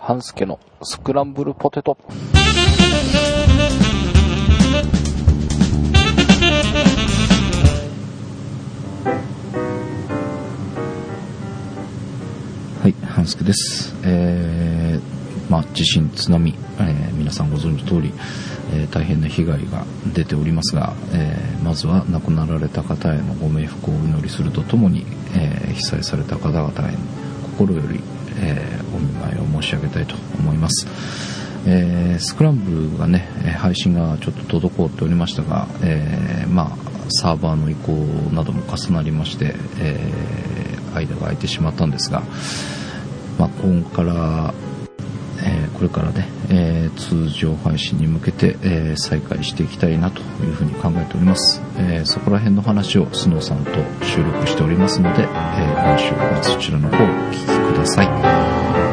半助のスクランブルポテト。はい、半助です。えー、まあ、地震、津波、えー皆さんご存知通り、えー大変な被害が出ておりますが、えーまずは亡くなられた方へのご冥福をお祈りするとともに、えー被災された方々へ心より、えーお見舞いを申し上げたいと思います。えースクランブルがね、配信がちょっと滞っておりましたが、えーまあ、サーバーの移行なども重なりまして、えー間が空いてしまったんですが、まあ、今から、えーこれからね、えー通常配信に向けて、え再開していきたいなというふうに考えております。えそこら辺の話をスノーさんと収録しておりますので、え今週はそちらの方をお聞きくださ。い、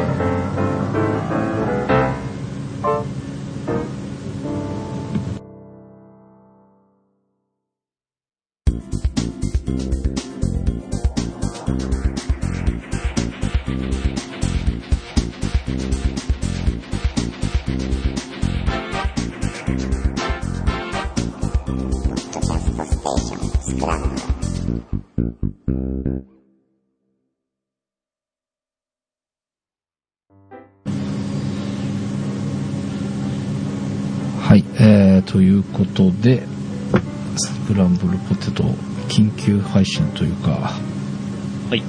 ということで、スクランブルポテト緊急配信というか、はい。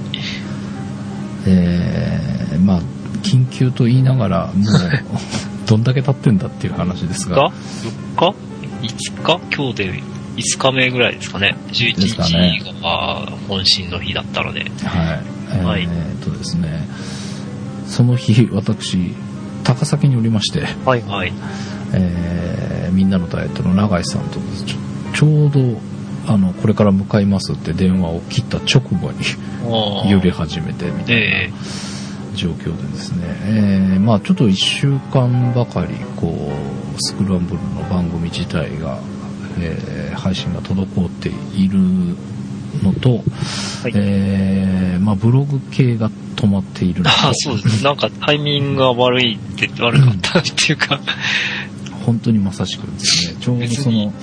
えー、まあ、緊急と言いながら、もう、どんだけ経ってんだっていう話ですがが、4日 ?5 日？今日で5日目ぐらいですかね。11ですかね日が本心の日だったので。はい。えーはいとですね、その日、私、高崎におりまして、はい。はい。えーみんなのダイエットの永井さんとちょちょうど、あの、これから向かいますって電話を切った直後に揺れ始めてみたいなえ状況でですね、えーまあちょっと1週間ばかり、こう、スクランブルの番組自体が、えー配信が滞っているのと、はい。えーまあブログ系が止まっているのとあ、そうです。なんかタイミングが悪いって、悪かったっていうか、本当にまさしくですね、ちょうどその、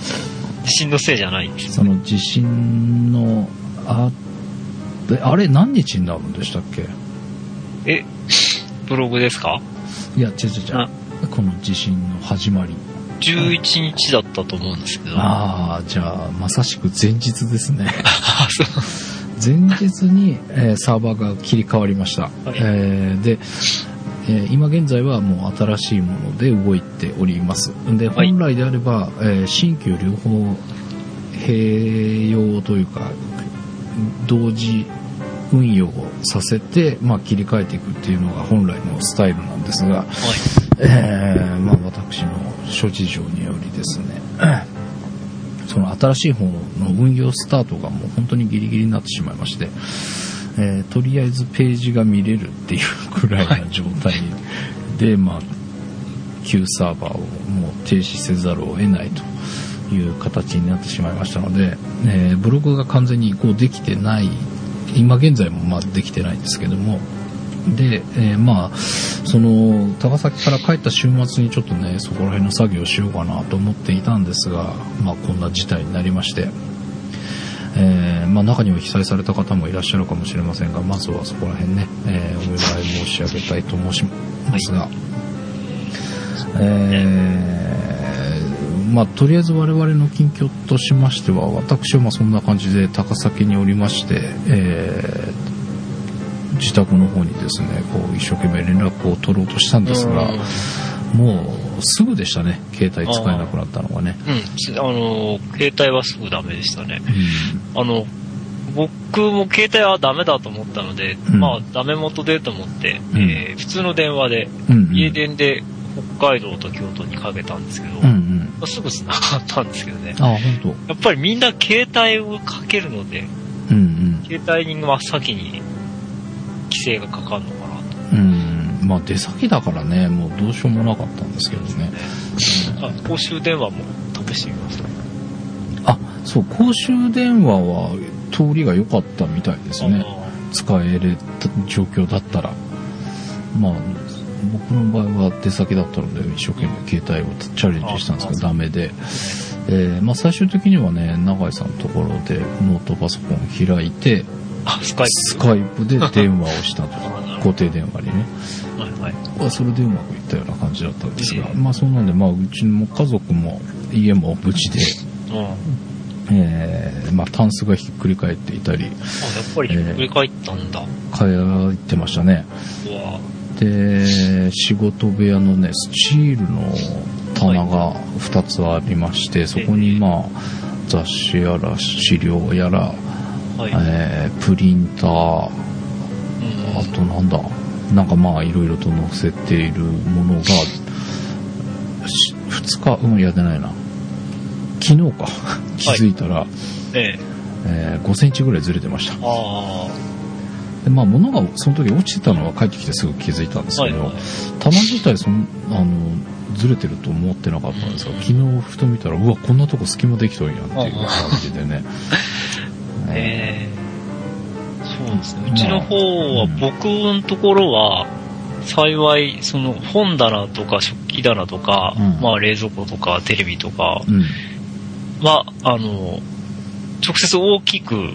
地震のせいじゃないんです。その地震の、あ、であれ何日になるんでしたっけ？え、ブログですか？いや、違う違う違あう。この地震の始まり。?11 日だったと思うんですけど。ああ、じゃあ、まさしく前日ですね。あそう前日に、えーサーバーが切り替わりました。えーで、えー今現在はもう新しいもので動いております。で、はい本来であれば、えー新旧両方併用というか、同時運用をさせて、まあ、切り替えていくっていうのが本来のスタイルなんですが、はい。えーまあ、私の諸事情によりですね、その新しい方の運用スタートがもう本当にギリギリになってしまいまして、えーとりあえずページが見れるっていうくらいな状態で、まあ、旧サーバーをもう停止せざるを得ないという形になってしまいましたので、えーブログが完全に移行できてない、今現在もまあできてないんですけども、で、えーまあ、その、高崎から帰った週末にちょっとね、そこら辺の作業をしようかなと思っていたんですが、まあ、こんな事態になりまして、えーまあ、中には被災された方もいらっしゃるかもしれませんが、まずはそこら辺ね、えーお見舞い申し上げたいと申しますが、えーまあ、とりあえず我々の近況としましては、私はまあそんな感じで高崎におりまして、えー自宅の方にですね、こう一生懸命連絡を取ろうとしたんですが、もうすぐでしたね、携帯使えなくなったのがね。うん。あの、携帯はすぐダメでしたね。うんあの、僕も携帯はダメだと思ったので、うんまあ、ダメ元でと思って、うんえー普通の電話で、うんうん家電で北海道と京都にかけたんですけど、うんうん。まあすぐ繋がったんですけどね。あ、本当。やっぱりみんな携帯をかけるので、うんうん。携帯に真っ先に規制がかかるのかなと。うん。まあ出先だからね、もうどうしようもなかったんですけどね。あ公衆電話も試してみました。あ、そう、公衆電話は通りが良かったみたいですね。あ使えれた状況だったら。まあ、僕の場合は出先だったので一生懸命携帯をチャレンジしたんですけどダメで、えーまあ、最終的にはね永井さんのところでノートパソコンを開いてあ、スカイスカイプで電話をしたと固定電話にねプ。はいはい。まあそれでうまくいったような感じだったんですが、ええまあそうなんで、まあうちも家族も家も無事で、うん。えーまあタンスがひっくり返っていたり、あ、やっぱりひっくり返ったんだ。帰ってましたね。で、仕事部屋のね、スチールの棚が2つありまして、そこにまあ雑誌やら資料やら、はい。えープリンター、うんあとなんだ、なんかまあいろいろと載せているものが、し2日、うん、やってないな。昨日か。気づいたら、ええ。えー5センチぐらいずれてました。あでまあ物がその時落ちてたのは帰ってきてすぐ気づいたんですあ。けど、はいはい。棚自体そん、あの、ずれてると思ってなかったんですが、昨日ふと見たら、うわ、こんなとこ隙間できとんやんっていう感じでね。ええそうですね。うちの方は、僕のところは、幸い、その本棚とか食器棚とか、うんまあ冷蔵庫とかテレビとかうん。は、あの、直接大きく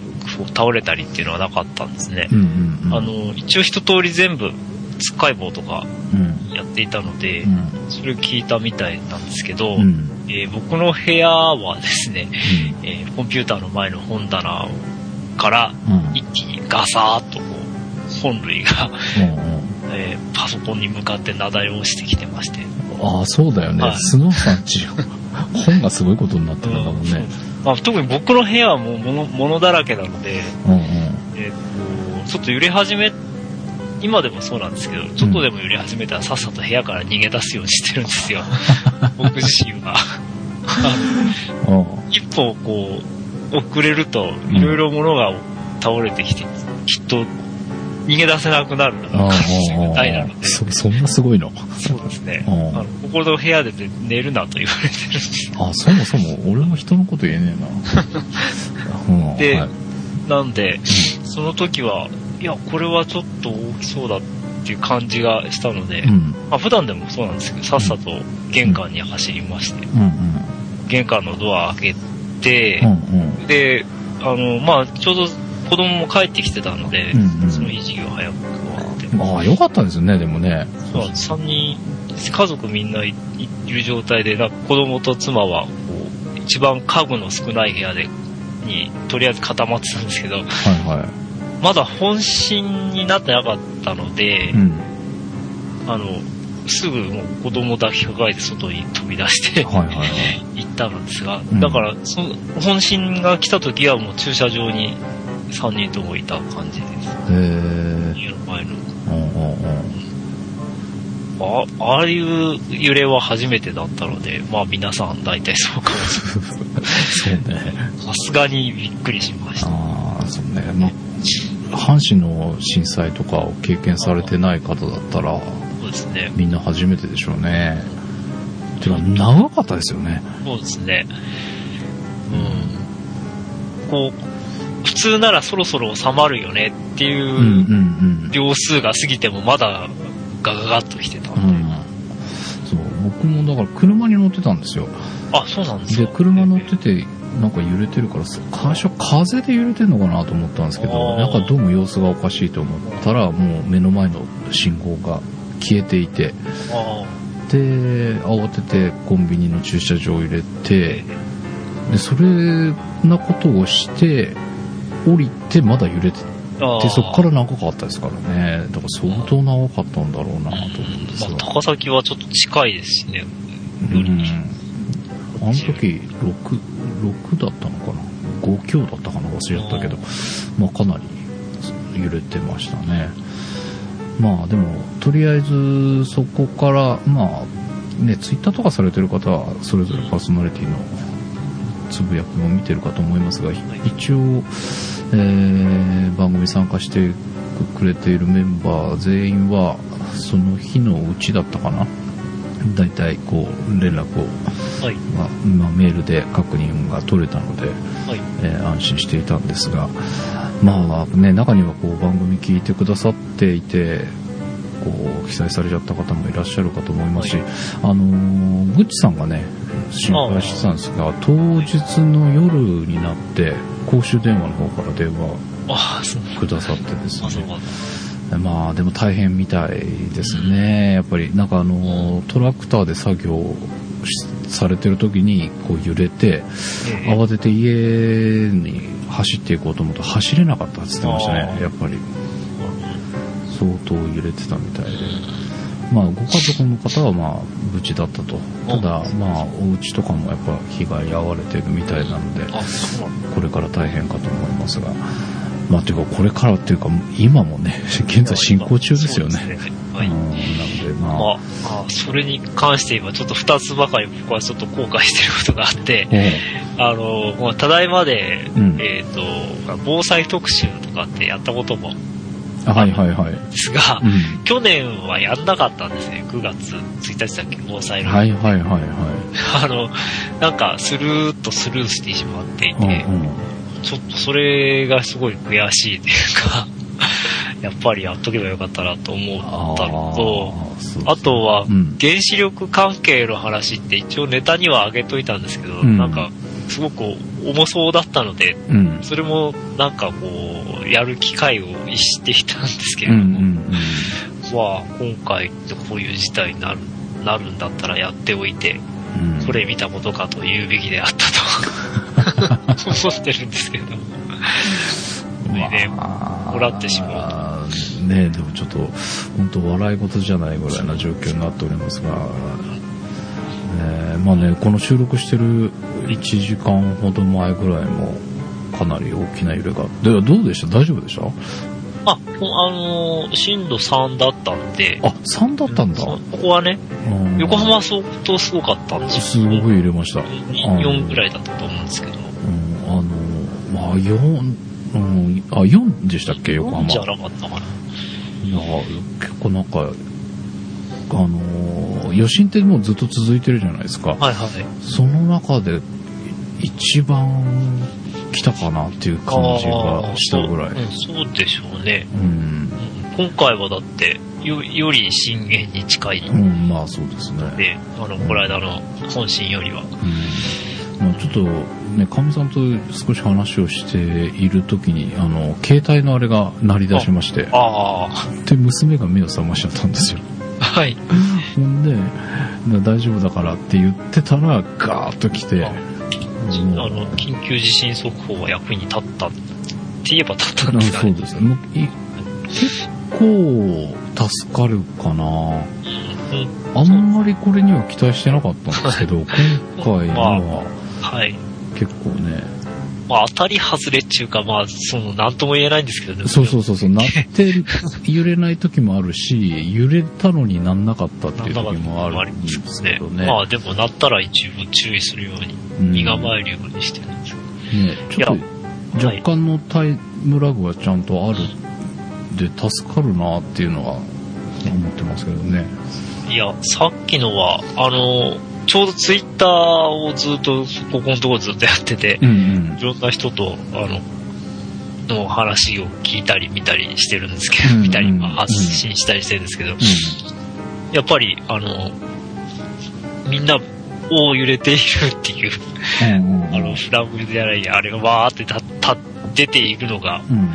倒れたりっていうのはなかったんですねう。んうんうん。あの、一応一通り全部、つっかい棒とかうん。やっていたので、うん。それ聞いたみたいなんですけど、うん。えー僕の部屋はですね、えーコンピューターの前の本棚からうん。一気にガサーッとこう本類が、うん。うん。えーパソコンに向かってなだれ落ちてきてまして。ああ、そうだよね。はいスノーさんち、本がすごいことになってるんだもんそうね。まあ、特に僕の部屋はもう物物だらけなので、うんうん。えーとちょっと揺れ始め、今でもそうなんですけど、ちょっとでも揺れ始めたらさっさと部屋から逃げ出すようにしてるんですよ。僕自身は。うん一歩こう、遅れると、いろいろ物が倒れてきて、きっと逃げ出せなくなるああ、ああみたいなので、そ、そんなすごいの。そうですね。うんあの、ここの部屋で寝るなと言われてるんです。あ、そもそも俺も人のこと言えねえな。うん。ではいなんで、その時は、いや、これはちょっと大きそうだっていう感じがしたので、うん。まあ普段でもそうなんですけど、さっさと玄関に走りまして、うんうん。玄関のドア開けてう、んうん。で、あの、まあちょうど子供も帰ってきてたので、うんうんそのいい授業早く終わって、ああ、よかったですよね、でもね。まあ3人、家族みんないいる状態で、なんか子供と妻は、こう、一番家具の少ない部屋で、に、とりあえず固まってたんですけど、はいはまだ本心になってなかったので、い。うん。あの、すぐもう子供抱きかかえて外に飛び出してはいはいはい。行ったんですが、うんだから、その、本心が来た時はもう駐車場に3人ともいた感じです。へえ。家の前の。あああいう揺れは初めてだったので、まあ皆さん大体そうかもしれない。そうね。さすがにびっくりしました。ああ、そうね。まあ、阪神の震災とかを経験されてない方だったら、そうですね。みんな初めてでしょうね。てか、長かったですよね。そうですね。うん。こう、普通ならそろそろ収まるよねっていう。秒数が過ぎてもまだガガガッと来てたんで。うん。そう、僕もだから車に乗ってたんですよ。あ、そうなんですで、か。車乗ってて、なんか揺れてるから、最初風で揺れてんのかなと思ったんですけど、なんかどうも様子がおかしいと思ったら、もう目の前の信号が消えていて、あで、慌ててコンビニの駐車場を入れーて、で、それなことをして、降りてまだ揺れてあーて、そこから長かったですからね。だから相当長かったんだろうなと思うんですが。まあ、高崎はちょっと近いですしね。うん。あの時、6、6だったのかな ?5 強だったかな？忘れちゃったけど、まあかなり揺れてましたね。まあでも、とりあえずそこから、まあ、ね、ツイッターとかされてる方は、それぞれパーソナリティのつぶやきも見てるかと思いますが、一応、えー番組参加してくれているメンバー全員は、その日のうちだったかな？大体こう連絡を、はい。まあまあメールで確認が取れたので、はい。えー安心していたんですがまあね中にはこう番組聞いてくださっていてこう、記載されちゃった方もいらっしゃるかと思いますし、あのー、グッチさんがね、心配してたんですが、当日の夜になって、公衆電話の方から電話。くださってですね。か。まあでも大変みたいですね。やっぱりなんかあの、トラクターで作業しされてる時にこう揺れて、ええ慌てて家に走っていこうと思うと走れなかったって言ってましたねやっぱり相当揺れてたみたいで。まあご家族の方はまあ無事だったと。ただまあお家とかもやっぱ被害遭われてるみたいなので。これから大変かと思いますが。まあというかこれからっていうか今もね、現在進行中ですよね。はい。うん、なのでまあ、まあ、あそれに関して言えば、ちょっと二つばかり僕はちょっと後悔してることがあって、えあの、まあ、ただいまで、うんえっ、と、防災特集とかってやったこともえはいはいはい。ですが、うん。去年はやんなかったんですね。9月1日だっけ、防災の。はいはいはいは あの、なんか、スルーっとスルーしてしまっていい。て、うんうん。ちょっとそれがすごい悔しいというか、やっぱりやっとけばよかったなと思ったのと、あとはうん、原子力関係の話って一応ネタには上げといたんですけど、うんなんか、すごく重そうだったので、うん。それもなんかこう、やる機会を逸していたんですけうんうれども、んまあ、今回ってこういう事態になる、なるんだったらやっておいて、うん。うんこれ見たことかと言うべきであったと 思ってるんですけれども。ねまあもらってしまねでもちょっと、本当笑い事じゃないぐらいな状況になっておりますが、えーまあね、この収録してる1時間ほど前ぐらいも、かなり大きな揺れが。で、どうでした？大丈夫でした？あ、あのー震度3だったんで、あ、3だったんだ。ここはね、うん横浜は相当すごかったんですすよ。ごい揺れました。4ぐらいだったと思うんですけど。うん、あの、まあ、4、うん、あ、4でしたっけ、横浜。4じゃなかったかな。いや、結構なんか、あのー余震ってもうずっと続いてるじゃないですか。はいはい。その中で一番来たかなっていう感じがしたぐらい。そううんそうでしょうね。うん。今回はだって、よより震源に近いうん、まあそうですね。で、あの、この間の本震よりは。うん。まあちょっと、ね、かみさんと少し話をしている時に、あの、携帯のあれが鳴り出しまして、あで、娘が目を覚ましちゃったんですよ。あ、はい。ほんで、な大丈夫だからって言ってたら、ガーッと来て、あの、緊急地震速報は役に立ったって言えば立ったんあですかね。そうですね。結構助かるかな。うんあんまりこれには期待してなかったんですけど、今回のははい。結構ね、まあ、当たり外れっていうか、まあ、その、なんとも言えないんですけどね。そうそうそうそう、鳴って揺れない時もあるし、揺れたのになんなかったっていう時もあるんですけどね。まあ、でも、なったら一応注意するように、うん身構えるようにしてるんです。ね、ちょっいと若干のタイムラグはちゃんとあるで助かるなっていうのは思ってますけどね。いや、さっきのは、あの、ちょうどツイッターをずっと、ここのところずっとやってて、うんうん。い。ろんな人と、あの、の話を聞いたり見たりしてるんですけど、うん見たり、うん。まあ発信したりしてるんですけど、やっぱり、あの、みんな、お揺れているっていう、うんうん。うんあの、フラグじゃない、あれがわーってたた出ているのが、うん。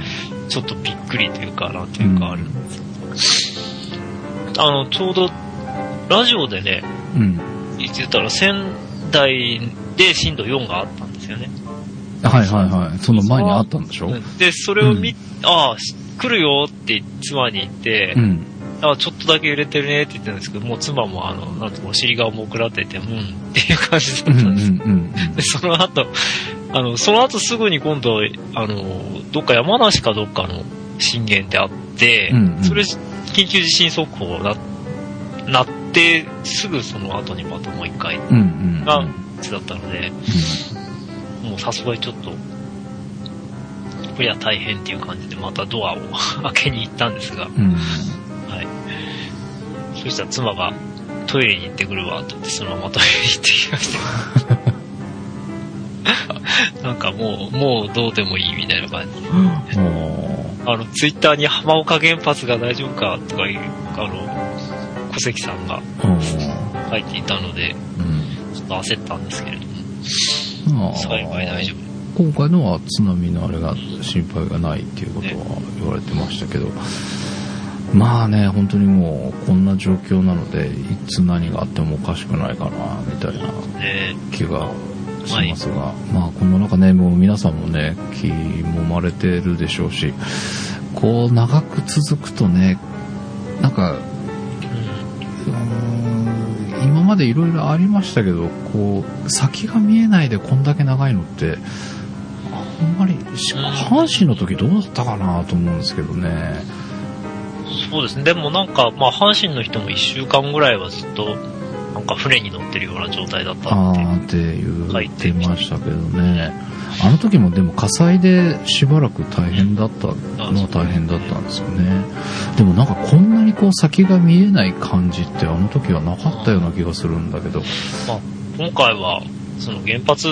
ちょっとびっくりというか、なんていうか、あるん。ですあの、ちょうど、ラジオでね、うん。言ってたら、仙台で震度4があったんですよね。はいはいはい。その前にあったんでしょ？で、それを見、ああ、し来るよって妻に言って、うん。あちょっとだけ揺れてるねって言ってたんですけど、もう妻もあの、なんとかお尻が重くなってて、うんっていう感じだうんうんったんです。うんで、その後、あの、その後すぐに今度、あの、どっか山梨かどっかの震源であって、うんうんそれ、緊急地震速報な、なって、すぐその後にまたもう一回。が、だったので、もうさすがにちょっと、こりゃ大変っていう感じで、またドアを開けに行ったんですが、うん。うん。はい。そしたら妻が、トイレに行ってくるわ、と言って、そのままトイレに行ってきました。なんかもう、もうどうでもいいみたいな感じ。もあの、ツイッターに浜岡原発が大丈夫かとかいう、あの、小関さんがうん。書いていたので、うん。ちょっと焦ったんですけれども、まあ幸い大丈夫。今回のは津波のあれが心配がないっていうことは言われてましたけど、まあね、本当にもうこんな状況なので、いつ何があってもおかしくないかな、みたいなね気がしますが、まあこの中ね、もう皆さんもね、気もまれてるでしょうし、こう長く続くとね、なんか、までいろいろありましたけど、こう、先が見えないでこんだけ長いのって、あんまり、阪神の時どうだったかなと思うんですけどね。そうですね。でもなんか、まあ、阪神の人も1週間ぐらいはずっと、なんか船に乗ってるような状態だったって。あーって言ってましたけどね。あの時もでも火災でしばらく大変だったのは大変だったんですよね。でもなんかこんなにこう先が見えない感じってあの時はなかったような気がするんだけど。まあ、今回は、その原発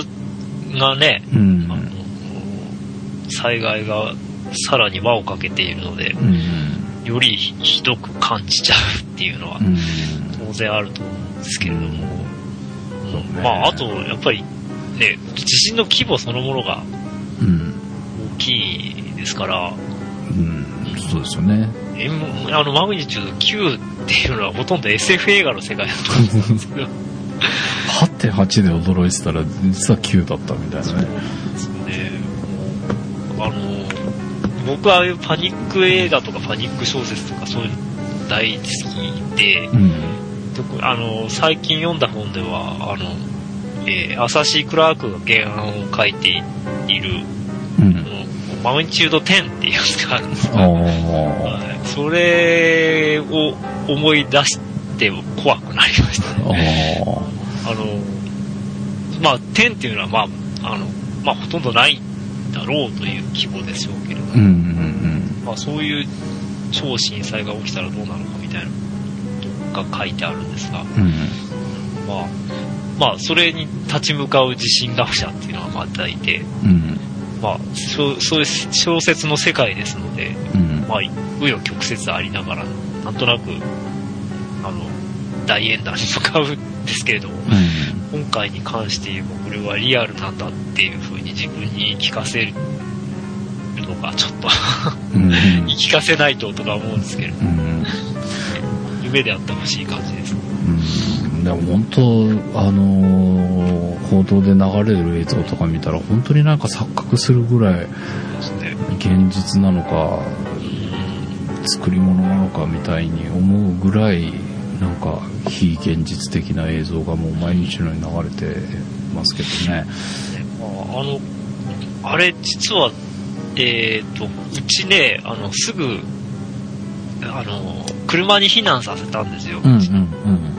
がね、うん。あの災害がさらに輪をかけているので、うん。よりひどく感じちゃうっていうのはうん。当然あると思うんですけれども、そうねまあ、あと、やっぱり、ね、地震の規模そのものがうん。大きいですから、うん。そうですよね。あの、マグニチュード9っていうのはほとんど SF 映画の世界だと思うんですけど、8.8で驚いてたら実は9だったみたいなね。ですね。あの、僕はああいうパニック映画とかパニック小説とかそういうの大好きで、うん。特あの、最近読んだ本では、あの、えーアサシー・クラークが原案を書いている、うん。マグニチュード10っていうやつがあるんですあが、あ。はいそれを思い出して怖くなりましたね。あの、まあ、10っていうのは、まあ、あの、まあ、ほとんどないだろうという規模でしょうけれども、うんうんまあ、そういう超震災が起きたらどうなのかみたいなことが書いてあるんですが、うん。うん。まあ、まあ、それに立ち向かう地震学者っていうのはまたいて、うん。まあ、そうそういう小説の世界ですので、うん。まあ、紆余曲折ありながら、なんとなく、あの、大演談に向かうんですけれども、今回に関して言えばこれはリアルなんだっていう風に自分に聞かせるのがちょっとうん。言い聞かせないととか思うんですけれど、うん。夢であってほしい感じです。うん。でも本当、あのー報道で流れる映像とか見たら本当になんか錯覚するぐらい。現実なのか、作り物なのかみたいに思うぐらい、なんか非現実的な映像がもう毎日のように流れてますけどね。まあ、あの、あれ実は、えっ、と、うちね、あの、すぐ、あの、車に避難させたんですよ。うんうんうん。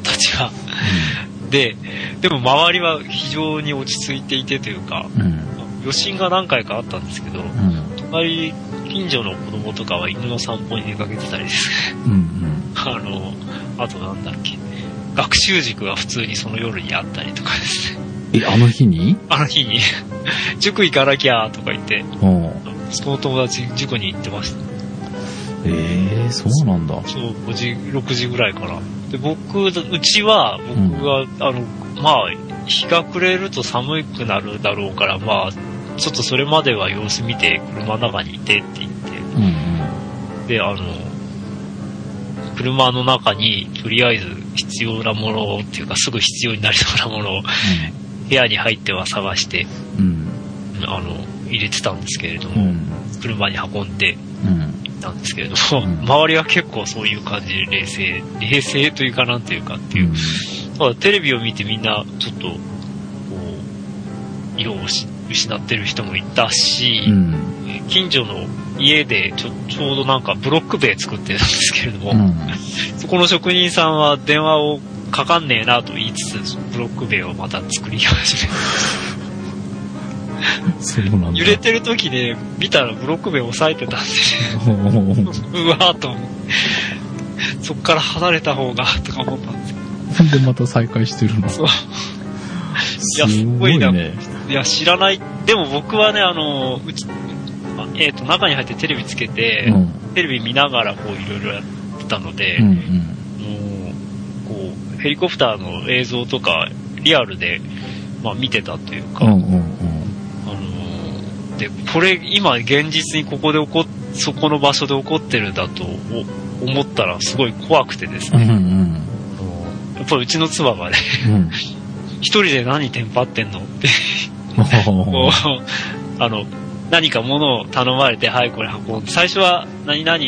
子供たちが。で、でも周りは非常に落ち着いていてというか、うん。余震が何回かあったんですけど、うん。隣、近所の子供とかは犬の散歩に出かけてたりですね。うんうん。あの、あとなんだっけ。学習塾が普通にその夜にあったりとかですね。え、あの日に？あの日に、塾行かなきゃとか言って、うん。その友達塾に行ってました。ええー、そうなんだ。そう、5時、6時ぐらいから。で、僕、うちは、僕が、あの、まあ、日が暮れると寒くなるだろうから、まあ、ちょっとそれまでは様子見て車の中にいてって言って、うんうん。で、あの、車の中に、とりあえず必要なものっていうか、すぐ必要になりそうなものを部屋に入っては探して、うん。あの、入れてたんですけれども、うん。車に運んでうん。ですけれども、うん周りは結構そういう感じで冷静、冷静というかなんていうかっていう、ただテレビを見てみんなちょっと、こう、色をし失ってる人もいたし、うん。近所の家でちょちょうどなんかブロック塀作ってたんですけれども、うん。そこの職人さんは電話をかかんねえなと言いつつ、ブロック塀をまた作り始めそうなんだ。揺れてる時ね、見たらブロック塀押さえてたんでね、うわーと思そっから離れた方が、とか思ったんですけなんでまた再開してるの？ど、そう。すいやすごいな。ね。いや、知らない。でも僕はね、あの、うち、あえっ、と、中に入ってテレビつけて、うん。テレビ見ながらこういろいろやってたので、うんうん。もう、こう、ヘリコプターの映像とか、リアルで、まあ見てたというか、うんうんうん。あのーで、これ今現実にここで起こっ、そこの場所で起こってるんだとお思ったらすごい怖くてですうんうね、ん。やっぱうちの妻がね、うん。一人で何テンパってんの？って、う、あの、何か物を頼まれて、はい、これ運んで、最初は何々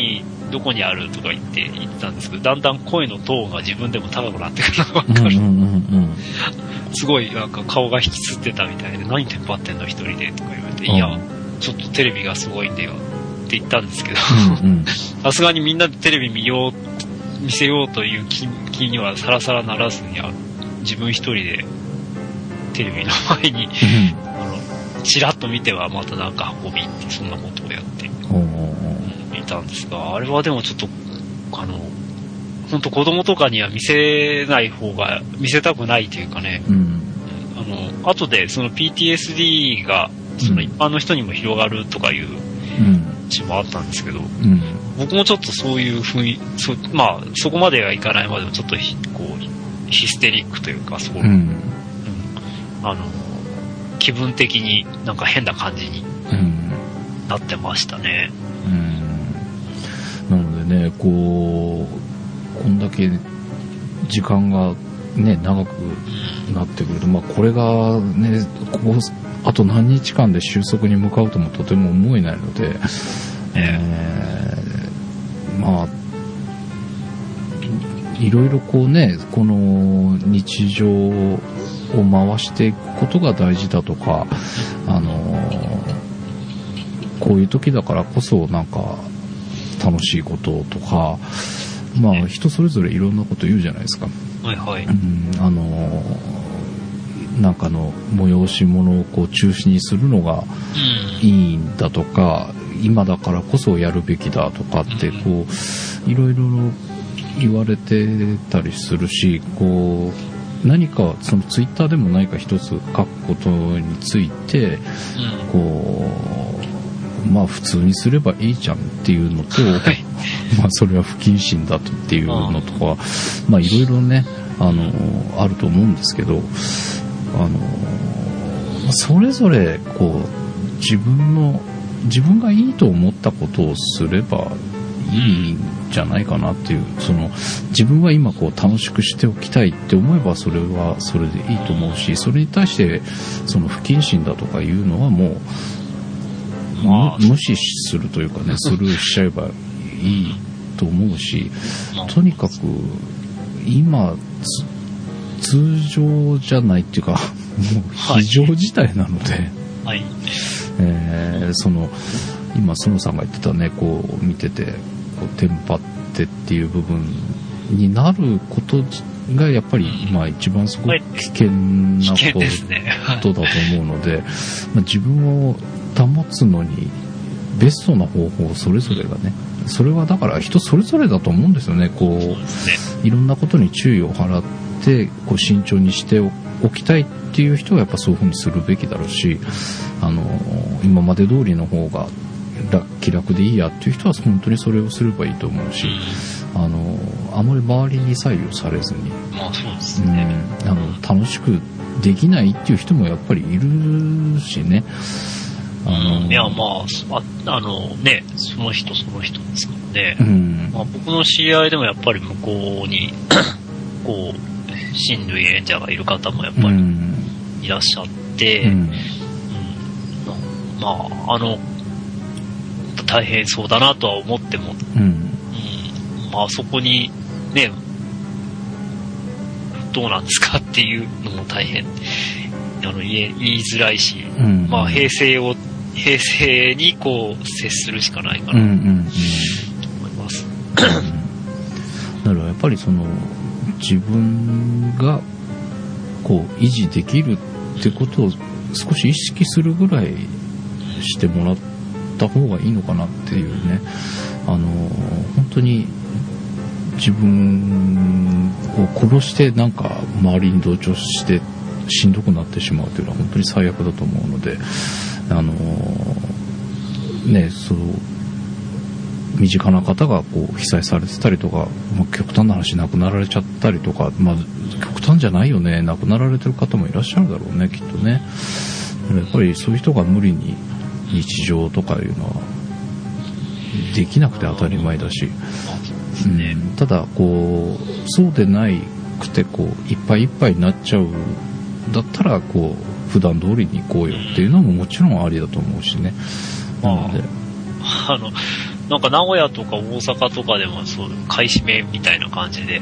どこにあるとか言って言ってたんですけど、だんだん声のトーンが自分でも高くなってくるのがわかる。うんうんうんすごいなんか顔が引きつってたみたいで、何テンパってんの一人でとか言われて、うん。いや、ちょっとテレビがすごいんだよって言ったんですけど、さすがにみんなでテレビ見よう、見せようという気気にはさらさらならずに、あの自分一人でテレビの前に、あの、チラッと見てはまたなんか運びって、そんなことをやって。うたんですが、あれはでもちょっと、あの、本当子供とかには見せない方が、見せたくないというかね、うん。あの、後でその PTSD が、その一般の人にも広がるとかいううん。話もあったんですけど、うん。僕もちょっとそういう雰囲気、そまあ、そこまではいかないまでもちょっとひ、こう、ヒステリックというか、そう、うん。うん。あの、気分的になんか変な感じにうん。なってましたね。うんでね、こう、こんだけ時間がね、長くなってくると、まあこれがね、ここ、あと何日間で収束に向かうともとても思えないので、えーまあ、いいろいろこうね、この日常を回していくことが大事だとか、あのこういう時だからこそなんか楽しいこととか、まあ人それぞれいろんなこと言うじゃないですか。はいはい。うん、あのなんかの催し物をこう中止にするのがうん。いいんだとか、今だからこそやるべきだとかって、こう、いろいろ言われてたりするし、こう、何か、そのツイッターでも何か一つ書くことについて、うん。こう、まあ普通にすればいいじゃんっていうのと、はい。まあそれは不謹慎だとっていうのとか、まあいろいろね、あの、あると思うんですけど、あの、それぞれ、こう、自分の、自分がいいと思ったことをすればいいんじゃないかなっていう、その、自分は今こう楽しくしておきたいって思えばそれはそれでいいと思うし、それに対して、その不謹慎だとかいうのはもう、まあむ無視するというかね、スルーしちゃえばいいと思うし、まあ。とにかく、今、つ通常じゃないっていうか、もう非常事態なので、はい。えーその、今、園さんが言ってたね、こう、見てて、こう、テンパってっていう部分になることが、やっぱり、今一番すごく危険危なことだと思うので、まあ、自分を保つのに、ベストな方法それぞれがね、それはだから人それぞれだと思うんですよね、こそう。いろんなことに注意を払って、こう慎重にしておきたいっていう人はやっぱそういうふうにするべきだろうし、あの、今まで通りの方が楽気楽でいいやっていう人は本当にそれをすればいいと思うし、あの、あまり周りに左右されずに、うんまあそうですうんね。あの、楽しくできないっていう人もやっぱりいるしね。いや、まあ、そああのね、その人その人ですからね。うん。まあ、僕の知り合いでもやっぱり向こうに、こう、親類縁者がいる方もやっぱりうん。いらっしゃって、うん。うんまあ、あの、大変そうだなとは思っても、うん。うん、まあそこにね、どうなんですかっていうのも大変、あの、言え言いづらいし、うん。まあ平成を、平成にこう接するしかないかな。と思います。だからやっぱりその自分がこう維持できるってことを少し意識するぐらいしてもらった方がいいのかなっていうねあの本当に自分を殺してなんか周りに同調してしんどくなってしまうというのは本当に最悪だと思うのであのね、その、身近な方がこう被災されてたりとか、まあ、極端な話亡くなられちゃったりとか、まあ、極端じゃないよね亡くなられてる方もいらっしゃるだろうねきっとね。やっぱりそういう人が無理に日常とかいうのはできなくて当たり前だし、うん、ただこうそうでないくてこういっぱいいっぱいになっちゃうだったらこう普段通りに行こうよっていうのももちろんありだと思うしね。なので。あのなんか名古屋とか大阪とかでもそう買い占めみたいな感じで。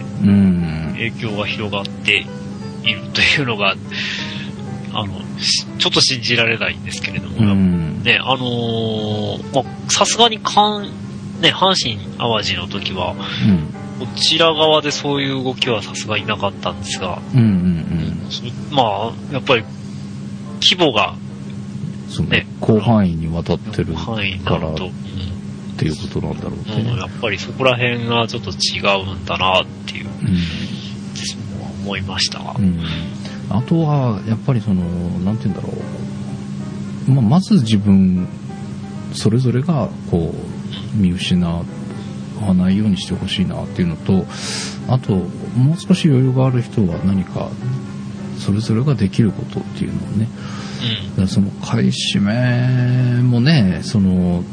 影響が広がっているというのがあのちょっと信じられないんですけれども、ねあのー、まさすがに関ね阪神・淡路の時は、こちら側でそういう動きはさすがになかったんですが、うんうんうん、まあやっぱり規模が。ね、広範囲にわたってるからっていうことなんだろうね、うん、やっぱりそこら辺がちょっと違うんだなっていう、うん、思いました、うん、あとはやっぱりそのなんて言うんだろう、まあ、まず自分それぞれがこう見失わないようにしてほしいなっていうのとあともう少し余裕がある人は何かそれぞれができることっていうのをね、うん、その買い占めもねその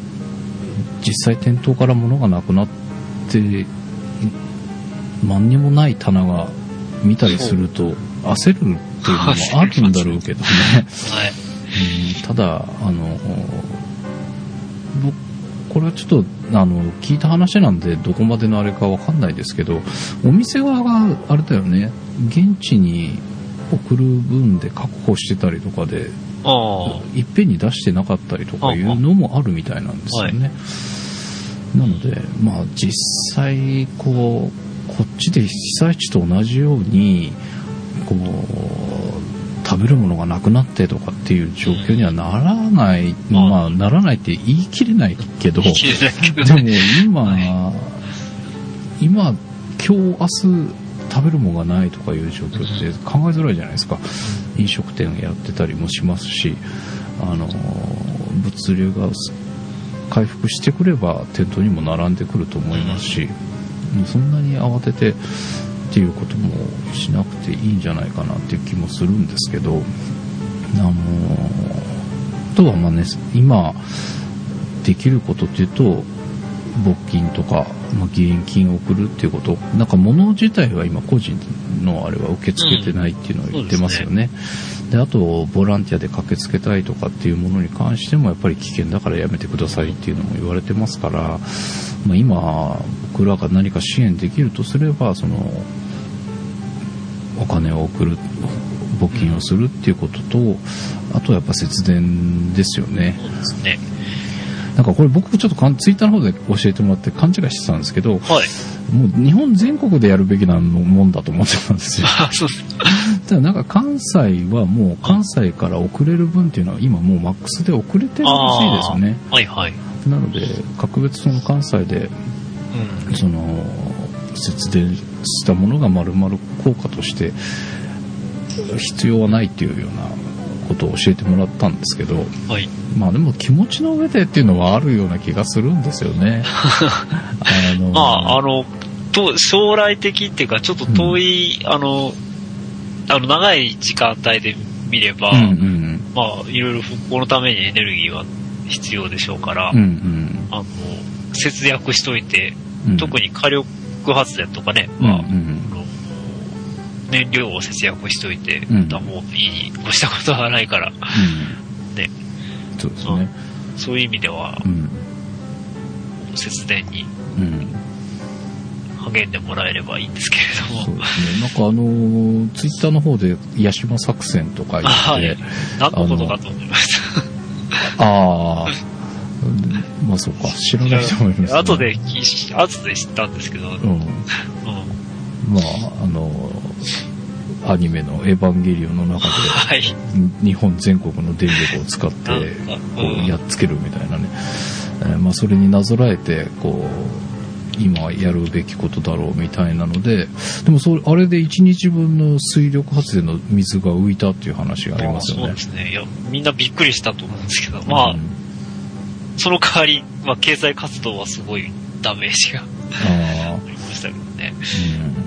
実際店頭から物がなくなって何にもない棚が見たりすると焦るっていうのもあるんだろうけどね、はい。うん、ただあのこれはちょっとあの聞いた話なんでどこまでのあれかわかんないですけどお店側があれだよね。現地に送る分で確保してたりとかでいっぺんに出してなかったりとかいうのもあるみたいなんですよね。なので、まあ実際、こう、こっちで被災地と同じように、こう、食べるものがなくなってとかっていう状況にはならない、まあ、ならないって言い切れないけど、でも今、今、今日明日食べるものがないとかいう状況って考えづらいじゃないですか。飲食店やってたりもしますし、あの、物流が回復してくれば店頭にも並んでくると思いますし、そんなに慌ててっていうこともしなくていいんじゃないかなっていう気もするんですけど、あの、あとはまあね、今できることっていうと、募金とか、まあ、義援金を送るっていうこと、なんか物自体は今個人のあれは受け付けてないっていうのを言ってますよね。うん、で、ね、あと、ボランティアで駆けつけたいとかっていうものに関してもやっぱり危険だからやめてくださいっていうのも言われてますから、まあ、今、僕らが何か支援できるとすれば、その、お金を送る、募金をするっていうことと、あとやっぱ節電ですよね。そうですね。なんかこれ僕ちょっとツイッターの方で教えてもらって勘違いしてたんですけど、はい、もう日本全国でやるべきなもんだと思ってたんですよ。そうですただなんか関西はもう関西から送れる分っていうのは今もうマックスで送れてるらしいですね。はいはい。なので、格別その関西で、うん、その、節電したものが丸々効果として必要はないっていうようなことを教えてもらったんですけど、はい、まあでも気持ちの上でっていうのはあるような気がするんですよね。あのまあ、あの、と将来的っていうか、ちょっと遠い、うん、あの、あの、長い時間帯で見れば、うんうん、まあ、いろいろ復興のためにエネルギーは必要でしょうから、うんうん、あの、節約しといて、うん、特に火力発電とかね、まあ、うん。うん燃料を節約しといて、うん、もういいに越したことはないから、うん、ね。そうですね。そういう意味では、うん、節電に、励んでもらえればいいんですけれども。そうですね。なんかあのー、ツイッターの方で、ヤシマ作戦とか言って、はい、何のことかと思いました。ああ。まあそうか、知らないと思います、ね。後で、後で知ったんですけど、うん。うん、まあ、あの、アニメの「エヴァンゲリオン」の中で、はい、日本全国の電力を使ってこうやっつけるみたいなね、えー、まあ、それになぞらえてこう今やるべきことだろうみたいなのででもそれあれで1日分の水力発電の水が浮いたっていう話がありますよね。そうですね。いやみんなびっくりしたと思うんですけどまあ、うんその代わり、まあ、経済活動はすごいダメージがありましたけどね。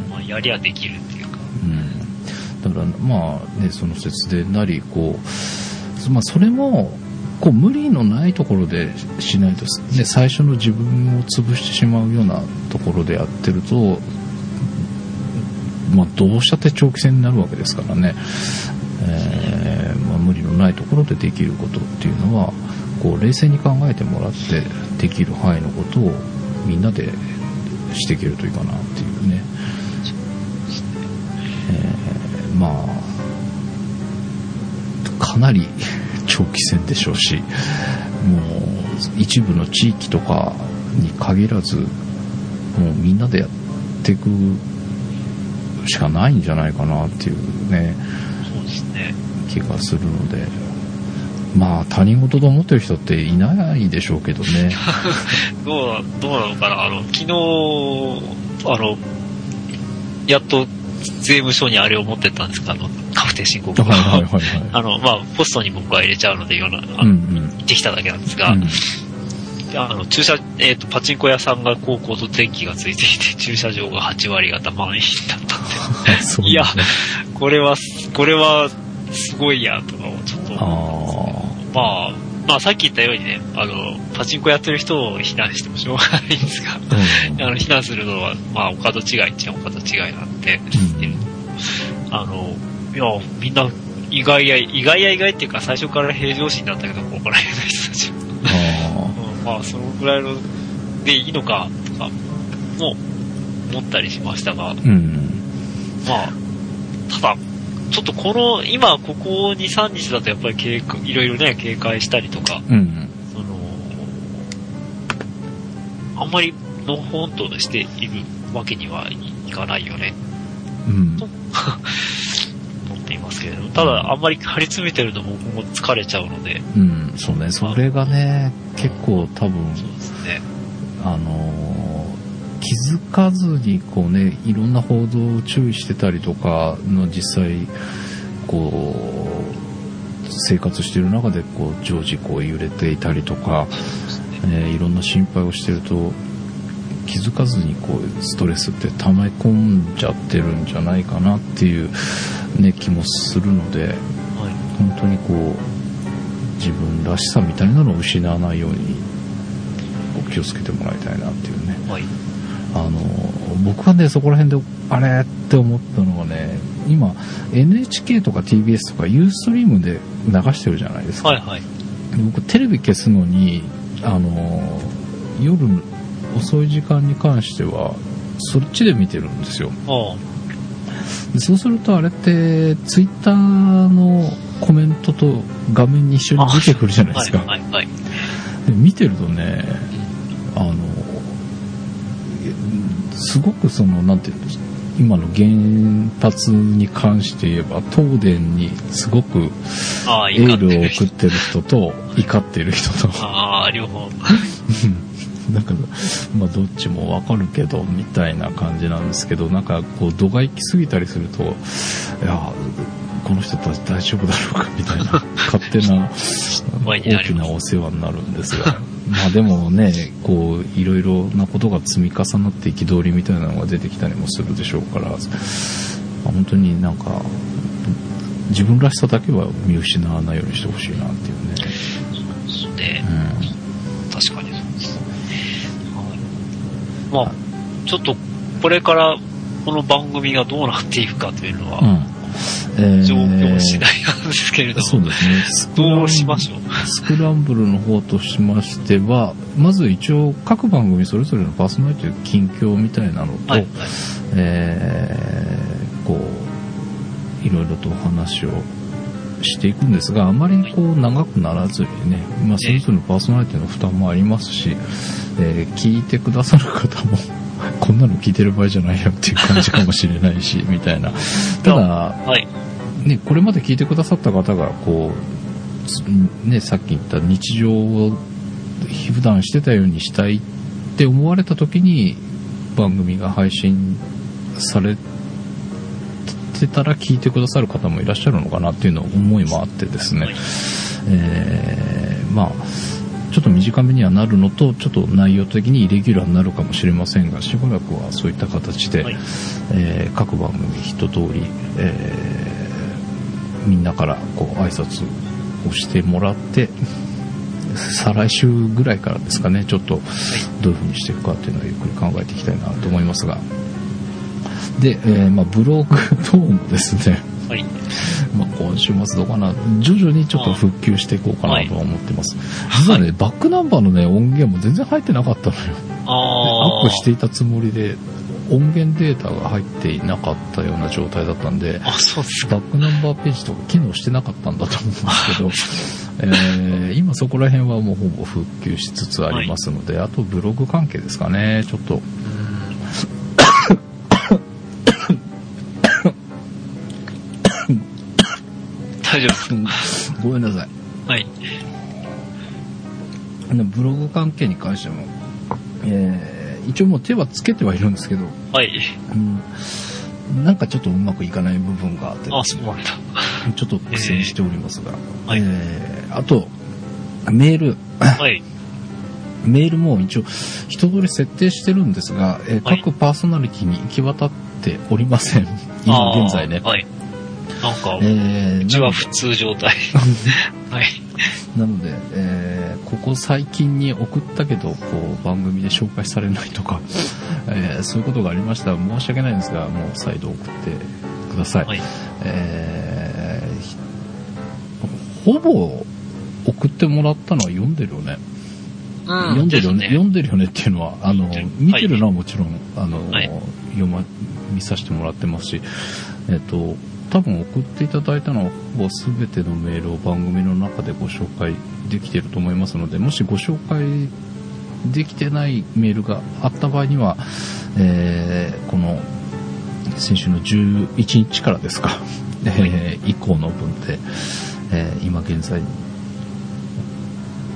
うん、まあ、やりゃできるっていうか。うん。だから、まあね、その節電なり、こう、まあ、それも、こう無理のないところでしないと、ね、最初の自分を潰してしまうようなところでやってると、まあ、どうしたって長期戦になるわけですからね、えー、まあ、無理のないところでできることっていうのはこう冷静に考えてもらってできる範囲のことをみんなでしていけるといいかなっていうね、えー、まあかなり 長期戦でしょうしもう一部の地域とかに限らずもうみんなでやっていくしかないんじゃないかなっていうねそうね。気がするのでまあ他人事と思ってる人っていないでしょうけどね。どうどうなのかな？あの昨日あのやっと税務署にあれを持ってったんですか？あの確定申告。はいはいはい、はい、あのまあポストに僕は入れちゃうのでいろんな、うんうん、行ってきただけなんですが、うんあの、駐車、えっ、ー、と、パチンコ屋さんが高校と電気がついていて、駐車場が8割方満員だったんで。ね、いや、これは、これは、すごいや、とかちょっと、まあ、まあさっき言ったようにね、あの、パチンコやってる人を非難してもしょうがないんですが、うん、あの、非難するのは、まあ、お門違いっちゃお門違いなんで、うん、あの、いや、みんな、意外や、意外や意外っていうか、最初から平常心だったけど、ここら辺の人たちまあ、そのぐらいのでいいのか、とか、も思ったりしましたが、うん、まあ、ただ、ちょっとこの、今、ここ2、3日だとやっぱり警戒、いろいろね、警戒したりとか、うん、その、あんまりのほんとしているわけにはいかないよね、うん、と 思っていますけれども、ただ、あんまり張り詰めてると僕も疲れちゃうので、うん、そうね、それがね、結構多分、そうですね。あの気づかずにこうね、いろんな報道を注意してたりとかの実際、こう、生活してる中でこう常時こう揺れていたりとか、えー、いろんな心配をしてると気づかずにこうストレスって溜め込んじゃってるんじゃないかなっていう、ね、気もするので、はい、本当にこう自分らしさみたいなのを失わないように気をつけてもらいたいなっていうね、はい、あの僕はねそこら辺であれって思ったのがね今 NHK とか TBS とかユーストリームで流してるじゃないですか、はいはい、僕テレビ消すのにあの夜遅い時間に関してはそっちで見てるんですよ。でそうするとあれってツイッターのコメントと画面に一緒に出てくるじゃないですか、はいはいはい、で見てるとねすごくその、なんていうんですか、今の原発に関して言えば、東電にすごくエールを送ってる人と、怒ってる人と。ああ、両方。なんか、まあ、どっちもわかるけど、みたいな感じなんですけど、なんか、こう、度が行き過ぎたりすると、いや、この人たち大丈夫だろうか、みたいな、勝手な、大きなお世話になるんですが。まあでもね、こう、いろいろなことが積み重なって憤りみたいなのが出てきたりもするでしょうから、まあ、本当になんか、自分らしさだけは見失わないようにしてほしいなっていうね。そうですね。うん。確かにそうです。まあ、ちょっと、これからこの番組がどうなっていくかというのは、うん状況次第なんですけれども、そうですね。どうしましょう？スクランブルの方としましては、まず一応各番組それぞれのパーソナリティ近況みたいなのと、はい、えー、こう、いろいろとお話をしていくんですが、あまりこう長くならずにね、まあ、それぞれのパーソナリティの負担もありますし、えー、聞いてくださる方も こんなの聞いてる場合じゃないよっていう感じかもしれないし、みたいな。ただ、はい、ね、これまで聞いてくださった方が、こう、ね、さっき言った日常を普段してたようにしたいって思われた時に、番組が配信されてたら聞いてくださる方もいらっしゃるのかなっていうの思いもあってですね、はい、えー、まあ、ちょっと短めにはなるのと、ちょっと内容的にイレギュラーになるかもしれませんが、しばらくはそういった形で、はい。えー各番組一通り、えーみんなからこう挨拶をしてもらって、再来週ぐらいからですかね、ちょっとどういう風にしていくかっていうのをゆっくり考えていきたいなと思いますが。で、えーまあ、ブログ等もですね、はい。まあ、今週末どうかな、徐々にちょっと復旧していこうかなとは思ってます。実はね、バックナンバーのね、音源も全然入ってなかったのよ。あアップしていたつもりで、音源データが入っていなかったような状態だったんで、あ、そうですか。バックナンバーページとか機能してなかったんだと思うんですけど、えー今そこら辺はもうほぼ復旧しつつありますので、あとブログ関係ですかね、ちょっと、大丈夫ですごめんなさい。はい。ブログ関係に関しても、えー一応もう手はつけてはいるんですけど、はい。うん、なんかちょっとうまくいかない部分があってあ、そうなんだ。ちょっと苦戦しておりますが、はいえーあと、メール、はい。メールも一応一通り設定してるんですが、えーはい各パーソナリティに行き渡っておりません。今現在ね。はい。なんか、えーうちは普通状態。はい。なので、えーここ最近に送ったけど、こう、番組で紹介されないとか、えーそういうことがありましたら申し訳ないんですが、もう再度送ってください。はい。えーひほぼ送ってもらったのは読んでるよね。読んでるよね読んでるよねっていうのは、あの見てるのはもちろん、あの、はい読ま、見させてもらってますし、えっ、と、多分送っていただいたのはほぼ全てのメールを番組の中でご紹介できていると思いますので、もしご紹介できてないメールがあった場合には、えーこの先週の11日からですか、えー以降の分で、えー今現在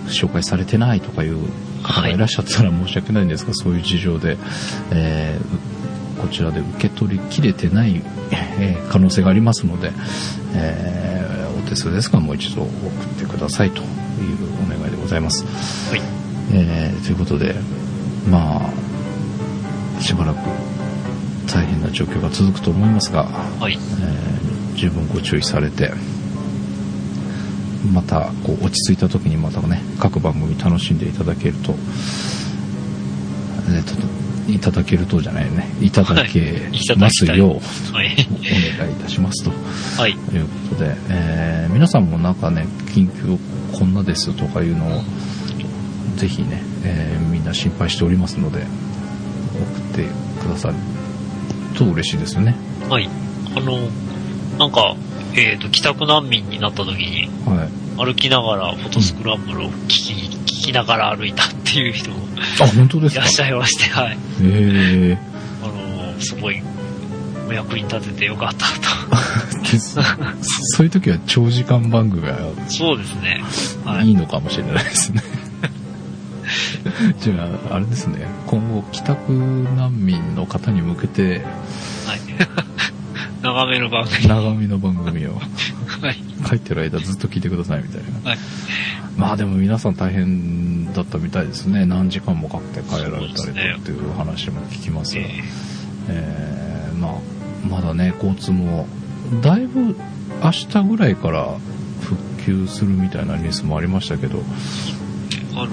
紹介されてないとかいう方がいらっしゃったら申し訳ないんですが、そういう事情で、えーこちらで受け取りきれてない、えー可能性がありますので、えーお手数ですがもう一度送ってくださいというお願いでございます。はい。えーということで、まあ、しばらく大変な状況が続くと思いますが、はい。えー十分ご注意されて、またこう落ち着いた時にまたね、各番組楽しんでいただけると、えーといただけるとじゃないね、いただけますよう、はい。お願いいたしますと。はい。ということで、えー皆さんもなんかね、近況こんなですとかいうのを、ぜひね、えーみんな心配しておりますので、送ってくださると嬉しいですよね。はい。あの、なんか、えっ、と、帰宅難民になった時に、はい。歩きながらフォトスクランブルを聞き、聞きながら歩いたっていう人もあ、本当ですか？らいっしゃいまして、はい。へえあの、すごい、お役に立ててよかったー。そそういう時は長時間番組がと。そうですね。はいい。いのかもしれないですね。じゃあ、あれですね。今後、帰宅難民の方に向けて、はい。長めの番組。長見の番組をはい。書いてる間ずっと聞いてくださいみたいな。はい。まあでも皆さん大変だったみたいですね。何時間もかけて帰られたりとっていう話も聞きますが。ええーまあ、まだね、交通も、だいぶ明日ぐらいから復旧するみたいなニュースもありましたけど、ーあの、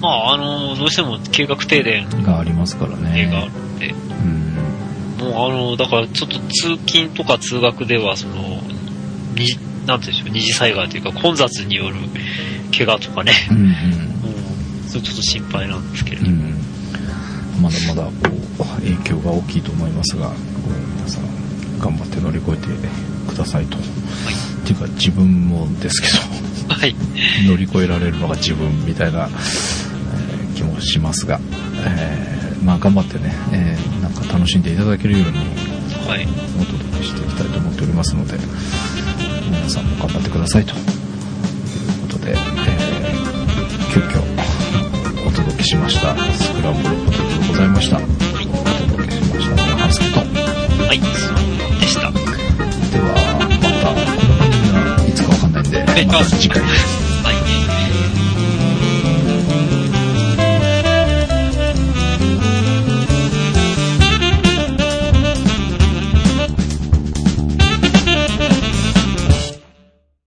まあ、あの、どうしても計画停電がありますからね。って、うん。もうあの、だからちょっと通勤とか通学では、その、に、なんでしょう、二次災害というか混雑による怪我とかね、うんもう、それちょっと心配なんですけれど。うん。うん。まだまだこう、影響が大きいと思いますが、皆さん頑張って乗り越えてくださいと。っていうか自分もですけど、はい。乗り越えられるのが自分みたいな、えー気もしますが、えーまあ頑張ってね、えーなんか楽しんでいただけるようにはい。お届けしていきたいと思っておりますので、皆さんも頑張ってくださいということで、えー急遽お届けしましたスクランブルポテトでございました。お届けしましたのはハンスケと。はい、そうでした。では、また、この番組はいつかわかんないんで、また次回。